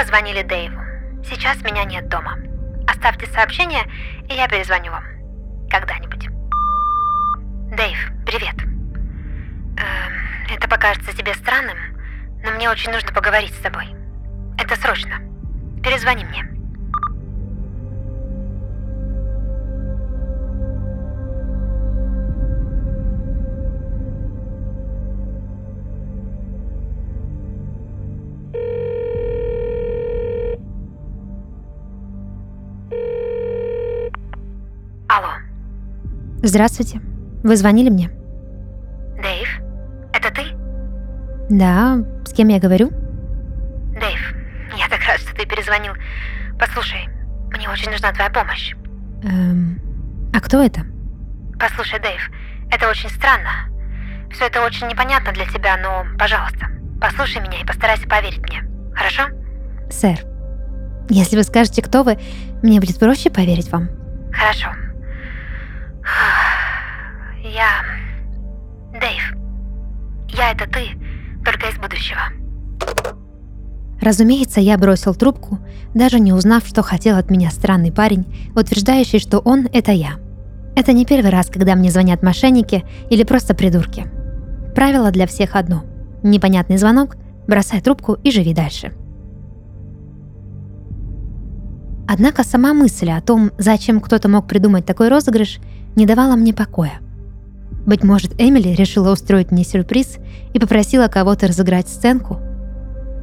позвонили Дэйву. Сейчас меня нет дома. Оставьте сообщение, и я перезвоню вам. Когда-нибудь. Дэйв, привет. Эм, это покажется тебе странным, но мне очень нужно поговорить с тобой. Это срочно. Перезвони мне. Здравствуйте. Вы звонили мне? Дэйв? Это ты? Да, с кем я говорю? Дэйв, я так рад, что ты перезвонил. Послушай, мне очень нужна твоя помощь. Эм, а кто это? Послушай, Дэйв, это очень странно. Все это очень непонятно для тебя, но, пожалуйста, послушай меня и постарайся поверить мне. Хорошо? Сэр. Если вы скажете, кто вы, мне будет проще поверить вам. Хорошо. Я... Дэйв. Я это ты, только из будущего. Разумеется, я бросил трубку, даже не узнав, что хотел от меня странный парень, утверждающий, что он — это я. Это не первый раз, когда мне звонят мошенники или просто придурки. Правило для всех одно. Непонятный звонок, бросай трубку и живи дальше. Однако сама мысль о том, зачем кто-то мог придумать такой розыгрыш, не давала мне покоя. Быть может, Эмили решила устроить мне сюрприз и попросила кого-то разыграть сценку.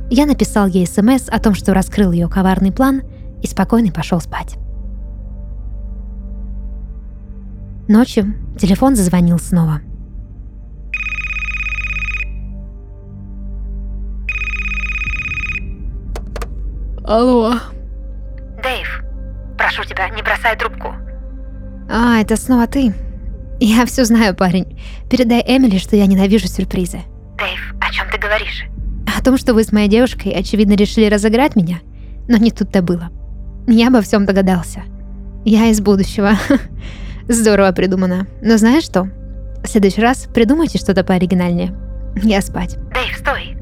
Я написал ей СМС о том, что раскрыл ее коварный план и спокойно пошел спать. Ночью телефон зазвонил снова. Алло. Дэйв, прошу тебя, не бросай трубку. А, это снова ты. Я все знаю, парень. Передай Эмили, что я ненавижу сюрпризы. Дэйв, о чем ты говоришь? О том, что вы с моей девушкой, очевидно, решили разыграть меня, но не тут-то было. Я обо всем догадался. Я из будущего. Здорово придумано. Но знаешь что? В следующий раз придумайте что-то пооригинальнее. Я спать. Дэйв, стой.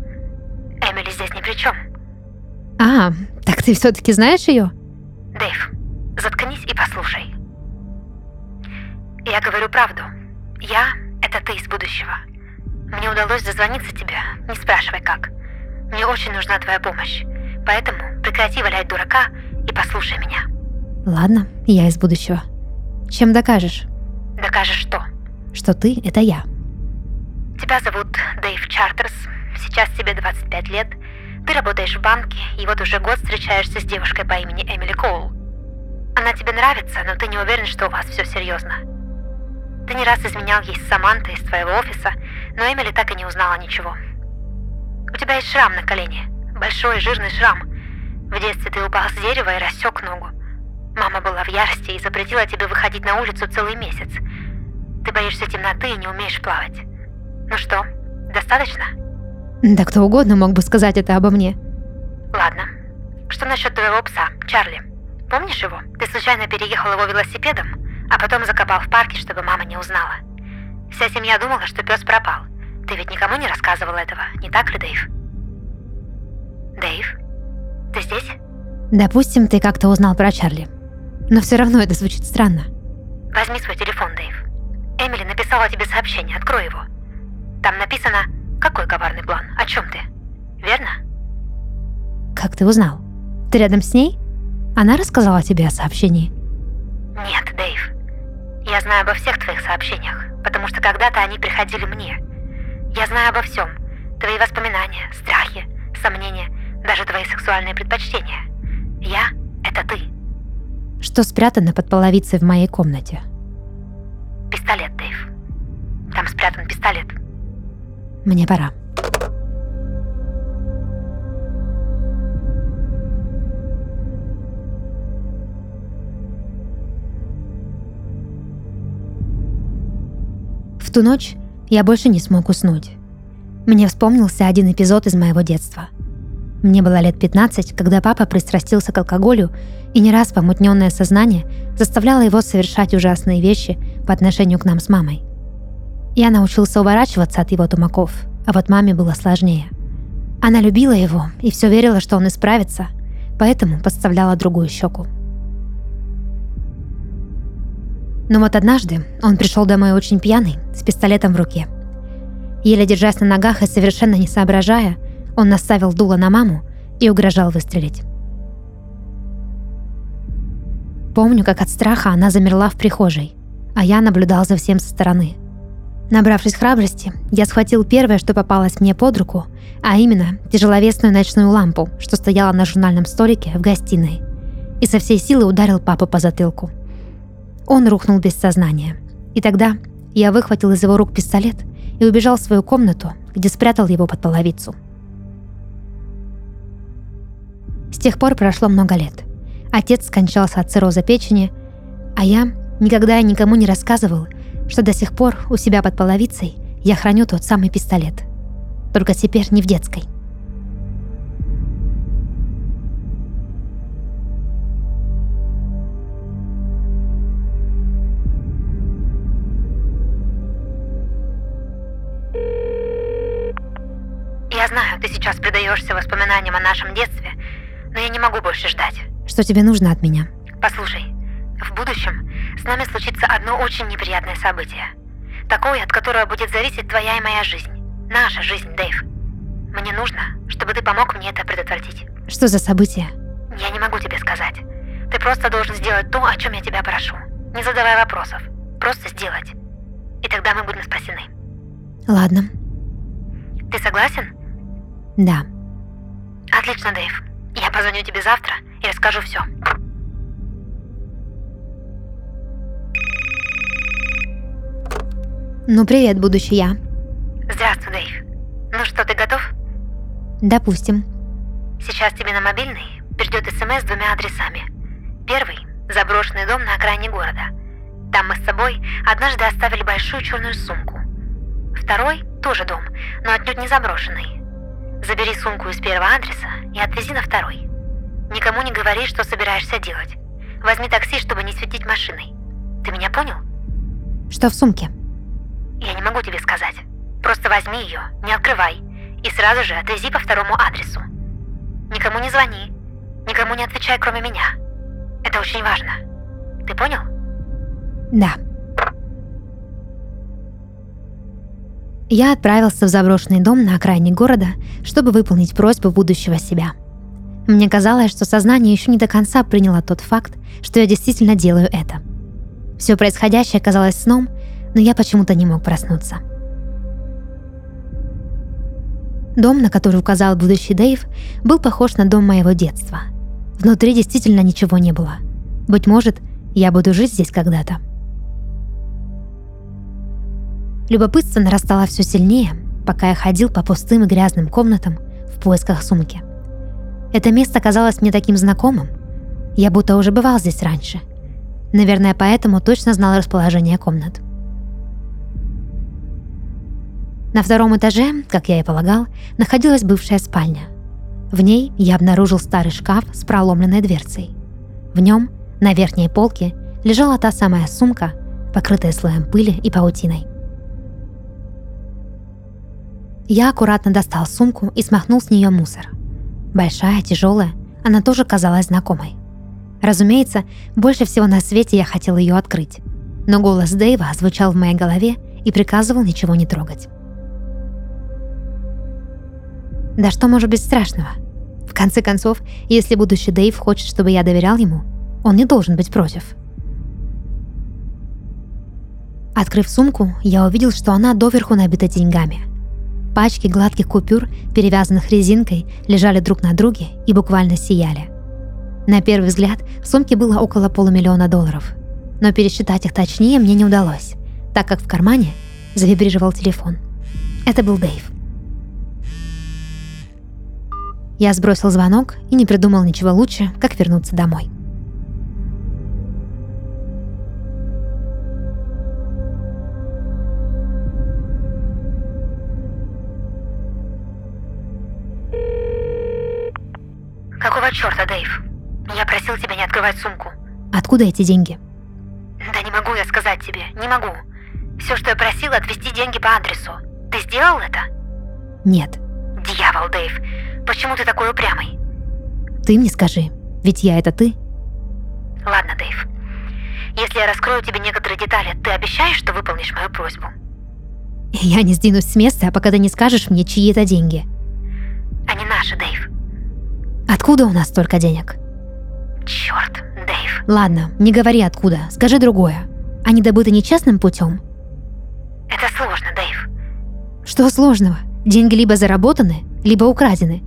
Эмили здесь ни при чем. А, так ты все-таки знаешь ее? Дэйв, заткнись и послушай. Я говорю правду. Я — это ты из будущего. Мне удалось дозвониться тебе, не спрашивай как. Мне очень нужна твоя помощь. Поэтому прекрати валять дурака и послушай меня. Ладно, я из будущего. Чем докажешь, Докажешь что? что ты — это я? Тебя зовут Дэйв Чартерс. Сейчас тебе 25 лет. Ты работаешь в банке, и вот уже год встречаешься с девушкой по имени Эмили Коул. Она тебе нравится, но ты не уверен, что у вас все серьезно. Ты не раз изменял ей с Самантой из твоего офиса, но Эмили так и не узнала ничего. У тебя есть шрам на колене. Большой жирный шрам. В детстве ты упал с дерева и рассек ногу. Мама была в ярости и запретила тебе выходить на улицу целый месяц. Ты боишься темноты и не умеешь плавать. Ну что, достаточно? Да кто угодно мог бы сказать это обо мне. Ладно. Что насчет твоего пса, Чарли? Помнишь его? Ты случайно переехал его велосипедом, а потом закопал в парке, чтобы мама не узнала. Вся семья думала, что пес пропал. Ты ведь никому не рассказывал этого, не так ли, Дэйв? Дэйв? Ты здесь? Допустим, ты как-то узнал про Чарли. Но все равно это звучит странно. Возьми свой телефон, Дэйв. Эмили написала тебе сообщение, открой его. Там написано «Какой коварный план? О чем ты?» Верно? Как ты узнал? Ты рядом с ней? Она рассказала тебе о сообщении? Нет, Дэйв. Я знаю обо всех твоих сообщениях, потому что когда-то они приходили мне. Я знаю обо всем. Твои воспоминания, страхи, сомнения, даже твои сексуальные предпочтения. Я — это ты. Что спрятано под половицей в моей комнате? Пистолет, Дэйв. Там спрятан пистолет. Мне пора. В ту ночь я больше не смог уснуть. Мне вспомнился один эпизод из моего детства. Мне было лет 15, когда папа пристрастился к алкоголю, и не раз помутненное сознание заставляло его совершать ужасные вещи по отношению к нам с мамой. Я научился уворачиваться от его тумаков, а вот маме было сложнее. Она любила его и все верила, что он исправится, поэтому подставляла другую щеку. Но вот однажды он пришел домой очень пьяный, с пистолетом в руке. Еле держась на ногах и совершенно не соображая, он наставил дуло на маму и угрожал выстрелить. Помню, как от страха она замерла в прихожей, а я наблюдал за всем со стороны. Набравшись храбрости, я схватил первое, что попалось мне под руку, а именно тяжеловесную ночную лампу, что стояла на журнальном столике в гостиной, и со всей силы ударил папу по затылку. Он рухнул без сознания. И тогда я выхватил из его рук пистолет и убежал в свою комнату, где спрятал его под половицу. С тех пор прошло много лет. Отец скончался от цирроза печени, а я никогда и никому не рассказывал, что до сих пор у себя под половицей я храню тот самый пистолет. Только теперь не в детской. Я знаю, ты сейчас предаешься воспоминаниям о нашем детстве, но я не могу больше ждать. Что тебе нужно от меня? Послушай, в будущем с нами случится одно очень неприятное событие. Такое, от которого будет зависеть твоя и моя жизнь. Наша жизнь, Дэйв. Мне нужно, чтобы ты помог мне это предотвратить. Что за событие? Я не могу тебе сказать. Ты просто должен сделать то, о чем я тебя прошу. Не задавай вопросов. Просто сделать. И тогда мы будем спасены. Ладно. Ты согласен? Да. Отлично, Дэйв. Я позвоню тебе завтра и расскажу все. Ну, привет, будущий я. Здравствуй, Дэйв. Ну что, ты готов? Допустим. Сейчас тебе на мобильный придет смс с двумя адресами. Первый – заброшенный дом на окраине города. Там мы с собой однажды оставили большую черную сумку. Второй – тоже дом, но отнюдь не заброшенный. Забери сумку из первого адреса и отвези на второй. Никому не говори, что собираешься делать. Возьми такси, чтобы не светить машиной. Ты меня понял? Что в сумке? Я не могу тебе сказать. Просто возьми ее, не открывай, и сразу же отвези по второму адресу. Никому не звони, никому не отвечай, кроме меня. Это очень важно. Ты понял? Да. Я отправился в заброшенный дом на окраине города, чтобы выполнить просьбу будущего себя. Мне казалось, что сознание еще не до конца приняло тот факт, что я действительно делаю это. Все происходящее казалось сном, но я почему-то не мог проснуться. Дом, на который указал будущий Дэйв, был похож на дом моего детства. Внутри действительно ничего не было. Быть может, я буду жить здесь когда-то. Любопытство нарастало все сильнее, пока я ходил по пустым и грязным комнатам в поисках сумки. Это место казалось мне таким знакомым. Я будто уже бывал здесь раньше. Наверное, поэтому точно знал расположение комнат. На втором этаже, как я и полагал, находилась бывшая спальня. В ней я обнаружил старый шкаф с проломленной дверцей. В нем, на верхней полке, лежала та самая сумка, покрытая слоем пыли и паутиной. Я аккуратно достал сумку и смахнул с нее мусор. Большая, тяжелая, она тоже казалась знакомой. Разумеется, больше всего на свете я хотел ее открыть. Но голос Дэйва звучал в моей голове и приказывал ничего не трогать. Да что может быть страшного? В конце концов, если будущий Дэйв хочет, чтобы я доверял ему, он не должен быть против. Открыв сумку, я увидел, что она доверху набита деньгами. Пачки гладких купюр, перевязанных резинкой, лежали друг на друге и буквально сияли. На первый взгляд в сумке было около полумиллиона долларов. Но пересчитать их точнее мне не удалось, так как в кармане завибрировал телефон. Это был Дэйв. Я сбросил звонок и не придумал ничего лучше, как вернуться домой. Какого черта, Дэйв? Я просил тебя не открывать сумку. Откуда эти деньги? Да не могу я сказать тебе, не могу. Все, что я просила, отвезти деньги по адресу. Ты сделал это? Нет. Дьявол, Дэйв. Почему ты такой упрямый? Ты мне скажи. Ведь я это ты. Ладно, Дэйв. Если я раскрою тебе некоторые детали, ты обещаешь, что выполнишь мою просьбу? Я не сдвинусь с места, пока ты не скажешь мне, чьи это деньги. Они наши, Дэйв. Откуда у нас столько денег? Черт, Дэйв. Ладно, не говори откуда, скажи другое. Они добыты нечестным путем? Это сложно, Дэйв. Что сложного? Деньги либо заработаны, либо украдены.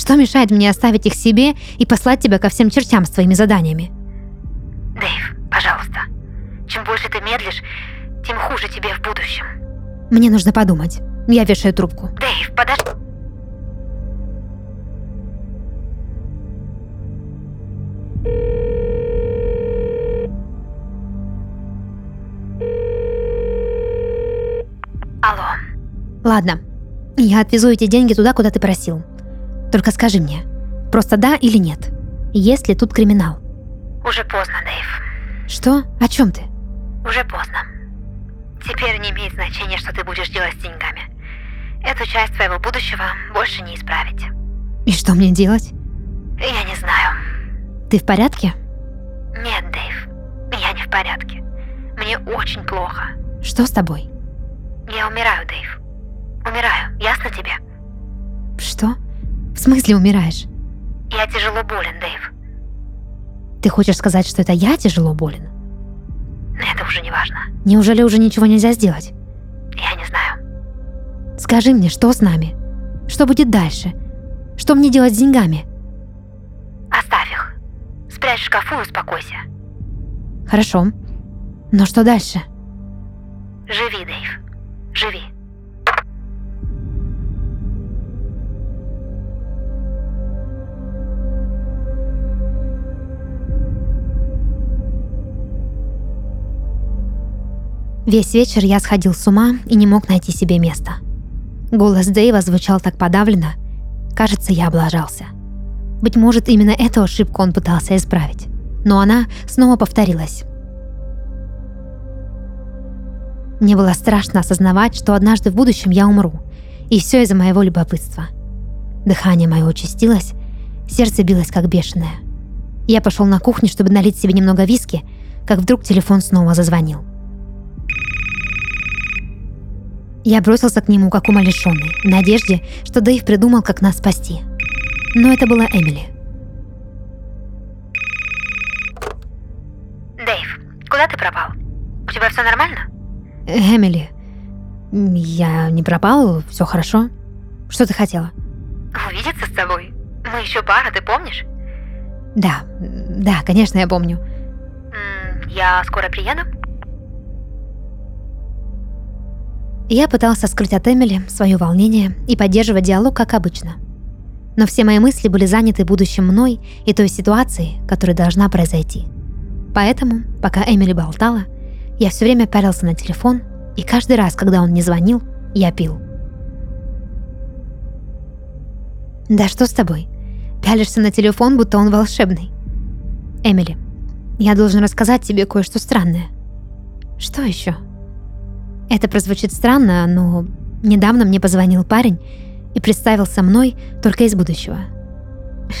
Что мешает мне оставить их себе и послать тебя ко всем чертям с твоими заданиями? Дэйв, пожалуйста. Чем больше ты медлишь, тем хуже тебе в будущем. Мне нужно подумать. Я вешаю трубку. Дэйв, подожди. Алло. Ладно, я отвезу эти деньги туда, куда ты просил. Только скажи мне, просто да или нет? Есть ли тут криминал? Уже поздно, Дэйв. Что? О чем ты? Уже поздно. Теперь не имеет значения, что ты будешь делать с деньгами. Эту часть твоего будущего больше не исправить. И что мне делать? Я не знаю. Ты в порядке? Нет, Дэйв, я не в порядке. Мне очень плохо. Что с тобой? Я умираю, Дэйв. Умираю, ясно тебе? Что? В смысле умираешь? Я тяжело болен, Дэйв. Ты хочешь сказать, что это я тяжело болен? Это уже не важно. Неужели уже ничего нельзя сделать? Я не знаю. Скажи мне, что с нами? Что будет дальше? Что мне делать с деньгами? Оставь их. Спрячь в шкафу и успокойся. Хорошо. Но что дальше? Живи, Дэйв. Живи. Весь вечер я сходил с ума и не мог найти себе места. Голос Дэйва звучал так подавленно. Кажется, я облажался. Быть может, именно эту ошибку он пытался исправить. Но она снова повторилась. Мне было страшно осознавать, что однажды в будущем я умру. И все из-за моего любопытства. Дыхание мое участилось, сердце билось как бешеное. Я пошел на кухню, чтобы налить себе немного виски, как вдруг телефон снова зазвонил. Я бросился к нему как умалишенный, в надежде, что Дэйв придумал, как нас спасти. Но это была Эмили. Дэйв, куда ты пропал? У тебя все нормально? Эмили, я не пропал, все хорошо. Что ты хотела? Увидеться с тобой? Мы еще пара, ты помнишь? Да, да, конечно, я помню. Я скоро приеду? Я пытался скрыть от Эмили свое волнение и поддерживать диалог, как обычно. Но все мои мысли были заняты будущим мной и той ситуацией, которая должна произойти. Поэтому, пока Эмили болтала, я все время пялился на телефон, и каждый раз, когда он не звонил, я пил. Да что с тобой? Пялишься на телефон, будто он волшебный. Эмили, я должен рассказать тебе кое-что странное. Что еще? Это прозвучит странно, но недавно мне позвонил парень и представился мной только из будущего.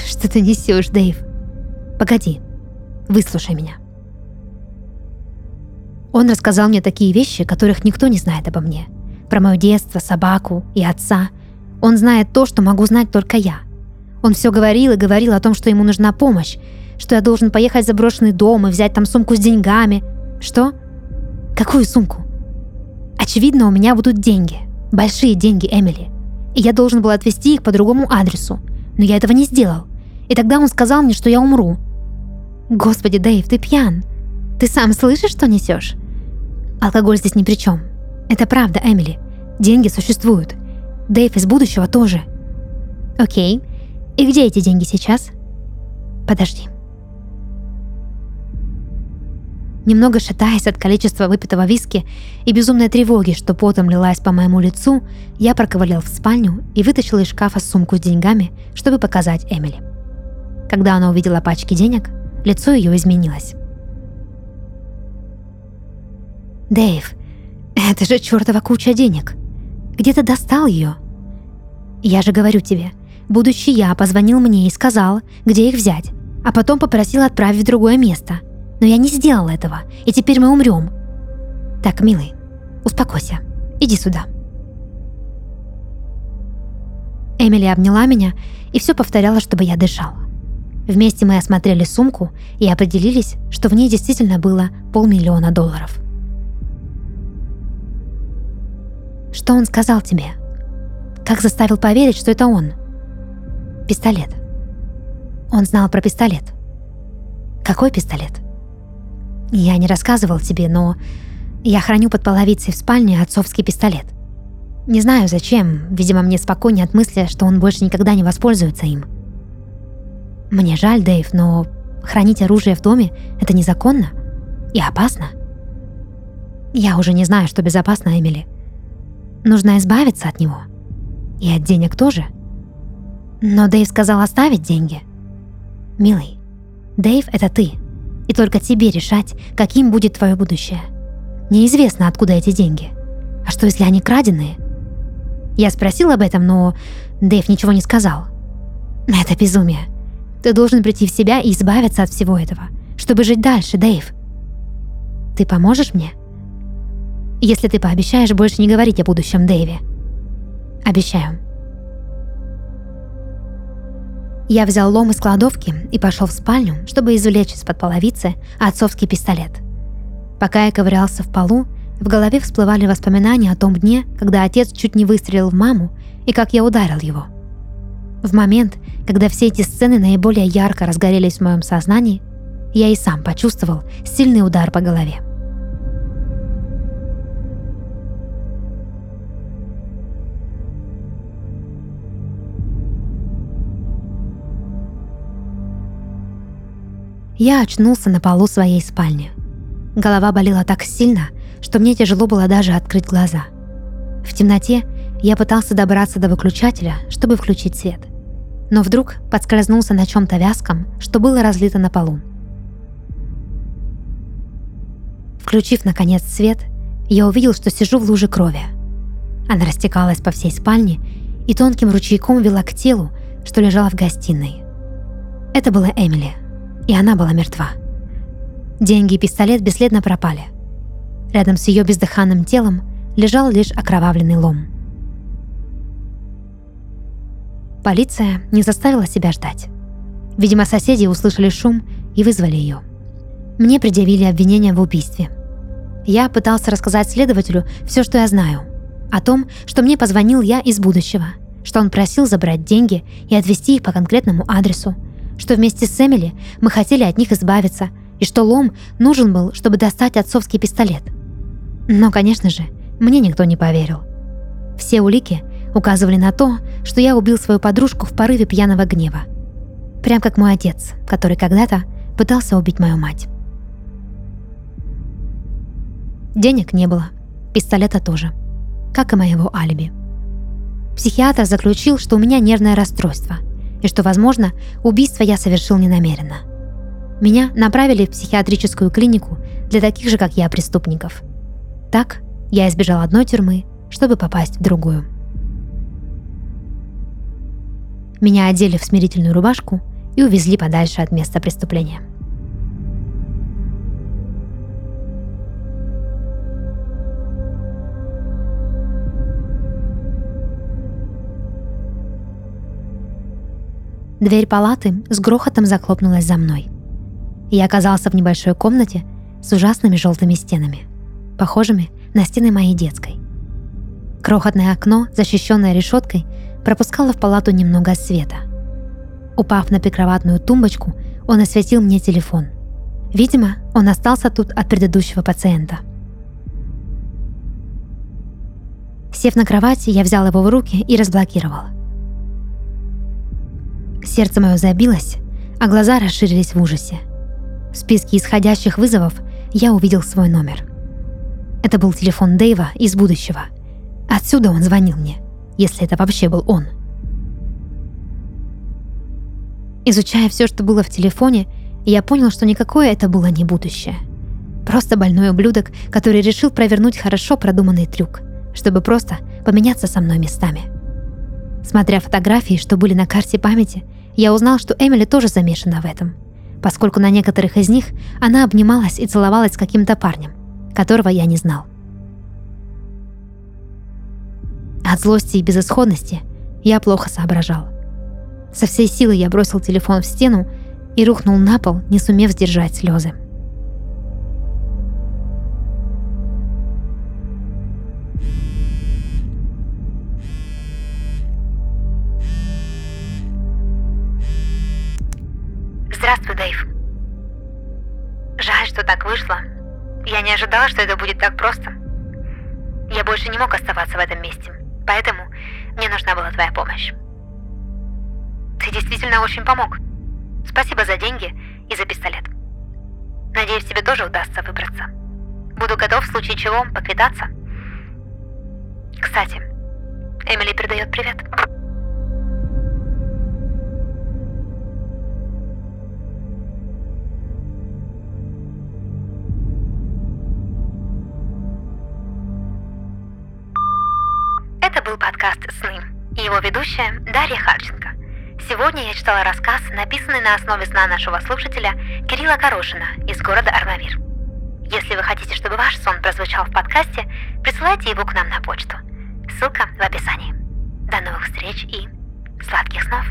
Что ты несешь, Дэйв? Погоди, выслушай меня. Он рассказал мне такие вещи, которых никто не знает обо мне. Про мое детство, собаку и отца. Он знает то, что могу знать только я. Он все говорил и говорил о том, что ему нужна помощь, что я должен поехать в заброшенный дом и взять там сумку с деньгами. Что? Какую сумку? Очевидно, у меня будут деньги. Большие деньги Эмили. И я должен был отвезти их по другому адресу. Но я этого не сделал. И тогда он сказал мне, что я умру. Господи, Дэйв, ты пьян. Ты сам слышишь, что несешь? Алкоголь здесь ни при чем. Это правда, Эмили. Деньги существуют. Дэйв из будущего тоже. Окей. И где эти деньги сейчас? Подожди. Немного шатаясь от количества выпитого виски и безумной тревоги, что потом лилась по моему лицу, я проковылял в спальню и вытащил из шкафа сумку с деньгами, чтобы показать Эмили. Когда она увидела пачки денег, лицо ее изменилось. «Дэйв, это же чертова куча денег. Где ты достал ее?» «Я же говорю тебе, будущий я позвонил мне и сказал, где их взять. а потом попросил отправить в другое место. Но я не сделал этого, и теперь мы умрем. Так, милый, успокойся. Иди сюда. Эмили обняла меня и все повторяла, чтобы я дышал. Вместе мы осмотрели сумку и определились, что в ней действительно было полмиллиона долларов. Что он сказал тебе? Как заставил поверить, что это он? Пистолет. Он знал про пистолет. Какой пистолет? Я не рассказывал тебе, но я храню под половицей в спальне отцовский пистолет. Не знаю зачем, видимо, мне спокойнее от мысли, что он больше никогда не воспользуется им. Мне жаль, Дэйв, но хранить оружие в доме — это незаконно и опасно. Я уже не знаю, что безопасно, Эмили. Нужно избавиться от него. И от денег тоже. Но Дэйв сказал оставить деньги. Милый, Дэйв — это ты. И только тебе решать, каким будет твое будущее. Неизвестно, откуда эти деньги. А что, если они краденые? Я спросил об этом, но Дэйв ничего не сказал. Это безумие. Ты должен прийти в себя и избавиться от всего этого, чтобы жить дальше, Дэйв. Ты поможешь мне? Если ты пообещаешь больше не говорить о будущем Дэйве. Обещаю. Я взял лом из кладовки и пошел в спальню, чтобы извлечь из-под половицы отцовский пистолет. Пока я ковырялся в полу, в голове всплывали воспоминания о том дне, когда отец чуть не выстрелил в маму и как я ударил его. В момент, когда все эти сцены наиболее ярко разгорелись в моем сознании, я и сам почувствовал сильный удар по голове. Я очнулся на полу своей спальни. Голова болела так сильно, что мне тяжело было даже открыть глаза. В темноте я пытался добраться до выключателя, чтобы включить свет. Но вдруг подскользнулся на чем-то вязком, что было разлито на полу. Включив, наконец, свет, я увидел, что сижу в луже крови. Она растекалась по всей спальне и тонким ручейком вела к телу, что лежало в гостиной. Это была Эмили — и она была мертва. Деньги и пистолет бесследно пропали. Рядом с ее бездыханным телом лежал лишь окровавленный лом. Полиция не заставила себя ждать. Видимо, соседи услышали шум и вызвали ее. Мне предъявили обвинение в убийстве. Я пытался рассказать следователю все, что я знаю. О том, что мне позвонил я из будущего, что он просил забрать деньги и отвезти их по конкретному адресу, что вместе с Эмили мы хотели от них избавиться, и что лом нужен был, чтобы достать отцовский пистолет. Но, конечно же, мне никто не поверил. Все улики указывали на то, что я убил свою подружку в порыве пьяного гнева. Прям как мой отец, который когда-то пытался убить мою мать. Денег не было, пистолета тоже, как и моего алиби. Психиатр заключил, что у меня нервное расстройство – и что, возможно, убийство я совершил ненамеренно. Меня направили в психиатрическую клинику для таких же, как я, преступников. Так я избежал одной тюрьмы, чтобы попасть в другую. Меня одели в смирительную рубашку и увезли подальше от места преступления. Дверь палаты с грохотом захлопнулась за мной. Я оказался в небольшой комнате с ужасными желтыми стенами, похожими на стены моей детской. Крохотное окно, защищенное решеткой, пропускало в палату немного света. Упав на прикроватную тумбочку, он осветил мне телефон. Видимо, он остался тут от предыдущего пациента. Сев на кровати, я взял его в руки и разблокировал. Сердце мое забилось, а глаза расширились в ужасе. В списке исходящих вызовов я увидел свой номер. Это был телефон Дэйва из будущего. Отсюда он звонил мне, если это вообще был он. Изучая все, что было в телефоне, я понял, что никакое это было не будущее. Просто больной ублюдок, который решил провернуть хорошо продуманный трюк, чтобы просто поменяться со мной местами. Смотря фотографии, что были на карте памяти, я узнал, что Эмили тоже замешана в этом. поскольку на некоторых из них она обнималась и целовалась с каким-то парнем, которого я не знал. От злости и безысходности я плохо соображал. Со всей силы я бросил телефон в стену и рухнул на пол, не сумев сдержать слезы. Здравствуй, Дэйв. Жаль, что так вышло. Я не ожидала, что это будет так просто. Я больше не мог оставаться в этом месте, поэтому мне нужна была твоя помощь. Ты действительно очень помог. Спасибо за деньги и за пистолет. Надеюсь, тебе тоже удастся выбраться. Буду готов в случае чего поквитаться. Кстати, Эмили передает привет. Это был подкаст «Сны» и его ведущая Дарья Харченко. Сегодня я читала рассказ, написанный на основе сна нашего слушателя Кирилла Корошина из города Армавир. Если вы хотите, чтобы ваш сон прозвучал в подкасте, присылайте его к нам на почту. Ссылка в описании. До новых встреч и сладких снов!